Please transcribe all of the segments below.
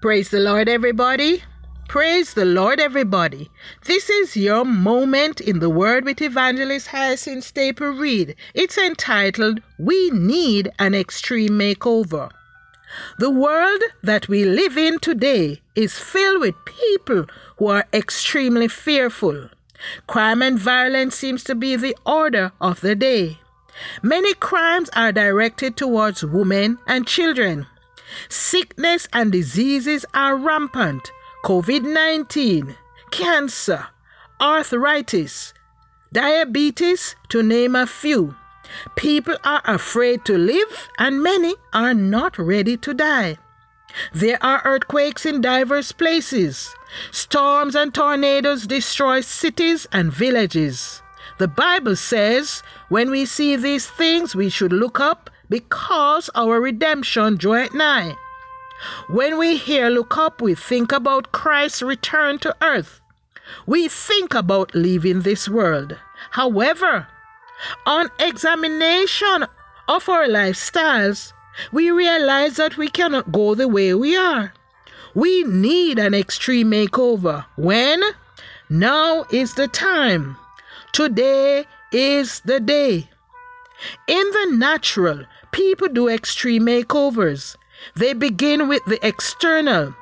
Praise the Lord, everybody. Praise the Lord, everybody. This is your moment in the Word with Evangelist Hyacinth Staple Reed. It's entitled, We Need an Extreme Makeover. The world that we live in today is filled with people who are extremely fearful. Crime and violence seems to be the order of the day. Many crimes are directed towards women and children. Sickness and diseases are rampant. COVID 19, cancer, arthritis, diabetes, to name a few. People are afraid to live, and many are not ready to die. There are earthquakes in diverse places. Storms and tornadoes destroy cities and villages. The Bible says, when we see these things, we should look up because our redemption draweth nigh. When we hear look up, we think about Christ's return to earth. We think about leaving this world. However, on examination of our lifestyles, we realize that we cannot go the way we are. We need an extreme makeover. When? Now is the time. Today is the day. In the natural, people do extreme makeovers. They begin with the external.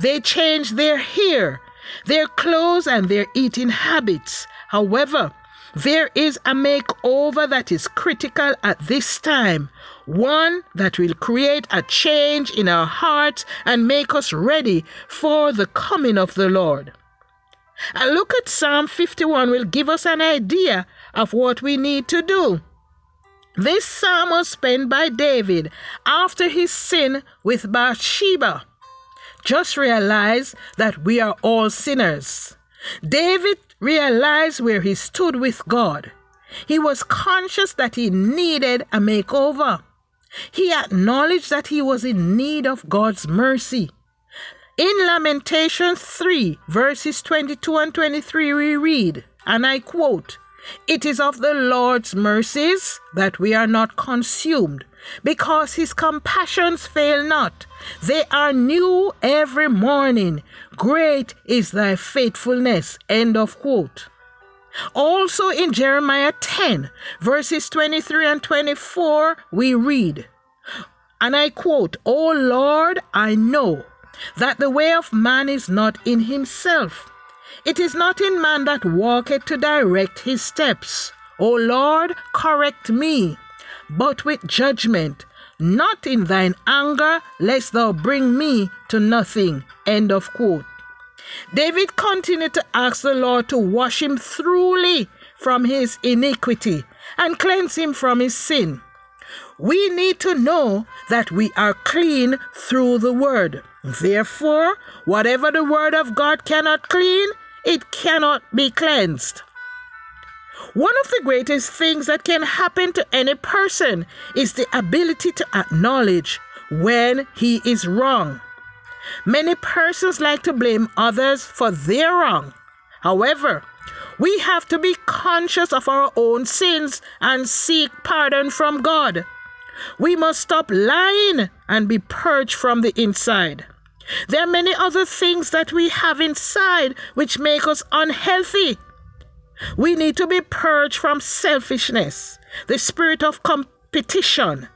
They change their hair, their clothes, and their eating habits. However, there is a makeover that is critical at this time, one that will create a change in our hearts and make us ready for the coming of the Lord. A look at Psalm 51 will give us an idea of what we need to do. This psalm was penned by David after his sin with Bathsheba. Just realize that we are all sinners. David realized where he stood with God. He was conscious that he needed a makeover. He acknowledged that he was in need of God's mercy. In Lamentations 3, verses 22 and 23, we read, and I quote, It is of the Lord's mercies that we are not consumed, because his compassions fail not. They are new every morning. Great is thy faithfulness. End of quote. Also in Jeremiah 10, verses 23 and 24, we read, and I quote, O Lord, I know that the way of man is not in himself. It is not in man that walketh to direct his steps. O Lord, correct me, but with judgment, not in thine anger, lest thou bring me to nothing. End of quote. David continued to ask the Lord to wash him thoroughly from his iniquity and cleanse him from his sin. We need to know that we are clean through the Word. Therefore, whatever the Word of God cannot clean, it cannot be cleansed. One of the greatest things that can happen to any person is the ability to acknowledge when he is wrong. Many persons like to blame others for their wrong. However, we have to be conscious of our own sins and seek pardon from God. We must stop lying and be purged from the inside. There are many other things that we have inside which make us unhealthy. We need to be purged from selfishness, the spirit of competition,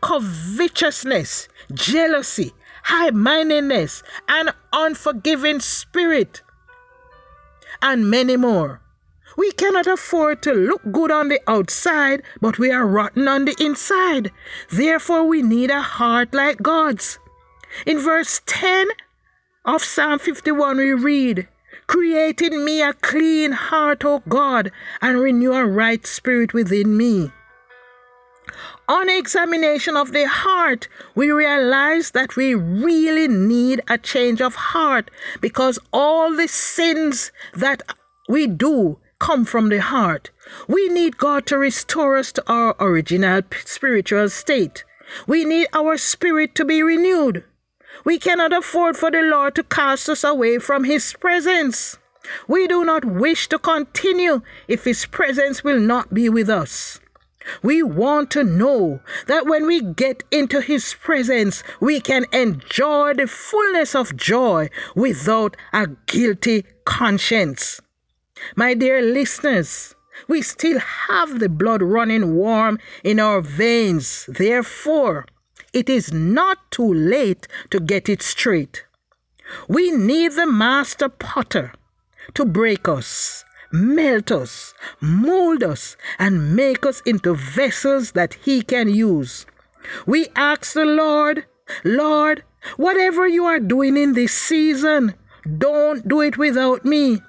covetousness, jealousy, high mindedness, and unforgiving spirit, and many more. We cannot afford to look good on the outside, but we are rotten on the inside. Therefore, we need a heart like God's. In verse 10 of Psalm 51, we read, Create in me a clean heart, O God, and renew a right spirit within me. On examination of the heart, we realize that we really need a change of heart because all the sins that we do come from the heart. We need God to restore us to our original spiritual state. We need our spirit to be renewed. We cannot afford for the Lord to cast us away from His presence. We do not wish to continue if His presence will not be with us. We want to know that when we get into His presence, we can enjoy the fullness of joy without a guilty conscience. My dear listeners, we still have the blood running warm in our veins. Therefore, it is not too late to get it straight. We need the master potter to break us, melt us, mold us, and make us into vessels that He can use. We ask the Lord, Lord, whatever you are doing in this season, don't do it without me.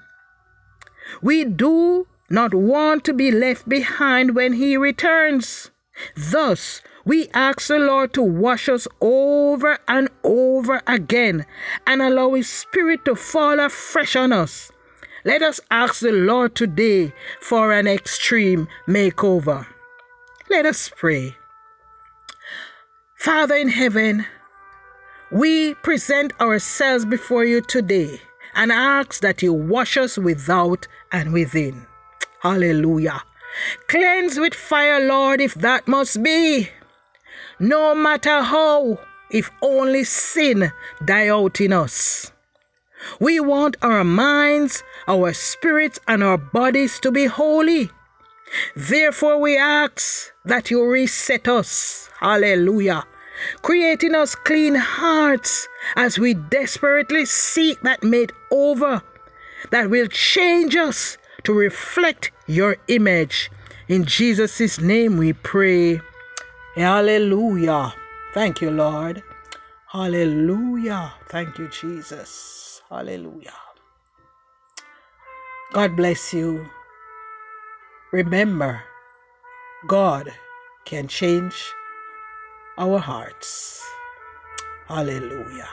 We do not want to be left behind when He returns. Thus, we ask the Lord to wash us over and over again and allow His Spirit to fall afresh on us. Let us ask the Lord today for an extreme makeover. Let us pray. Father in heaven, we present ourselves before you today and ask that you wash us without and within. Hallelujah. Cleanse with fire, Lord, if that must be. No matter how, if only sin die out in us. We want our minds, our spirits, and our bodies to be holy. Therefore, we ask that you reset us. Hallelujah. Creating us clean hearts as we desperately seek that made over that will change us to reflect your image. In Jesus' name we pray. Hallelujah. Thank you, Lord. Hallelujah. Thank you, Jesus. Hallelujah. God bless you. Remember, God can change our hearts. Hallelujah.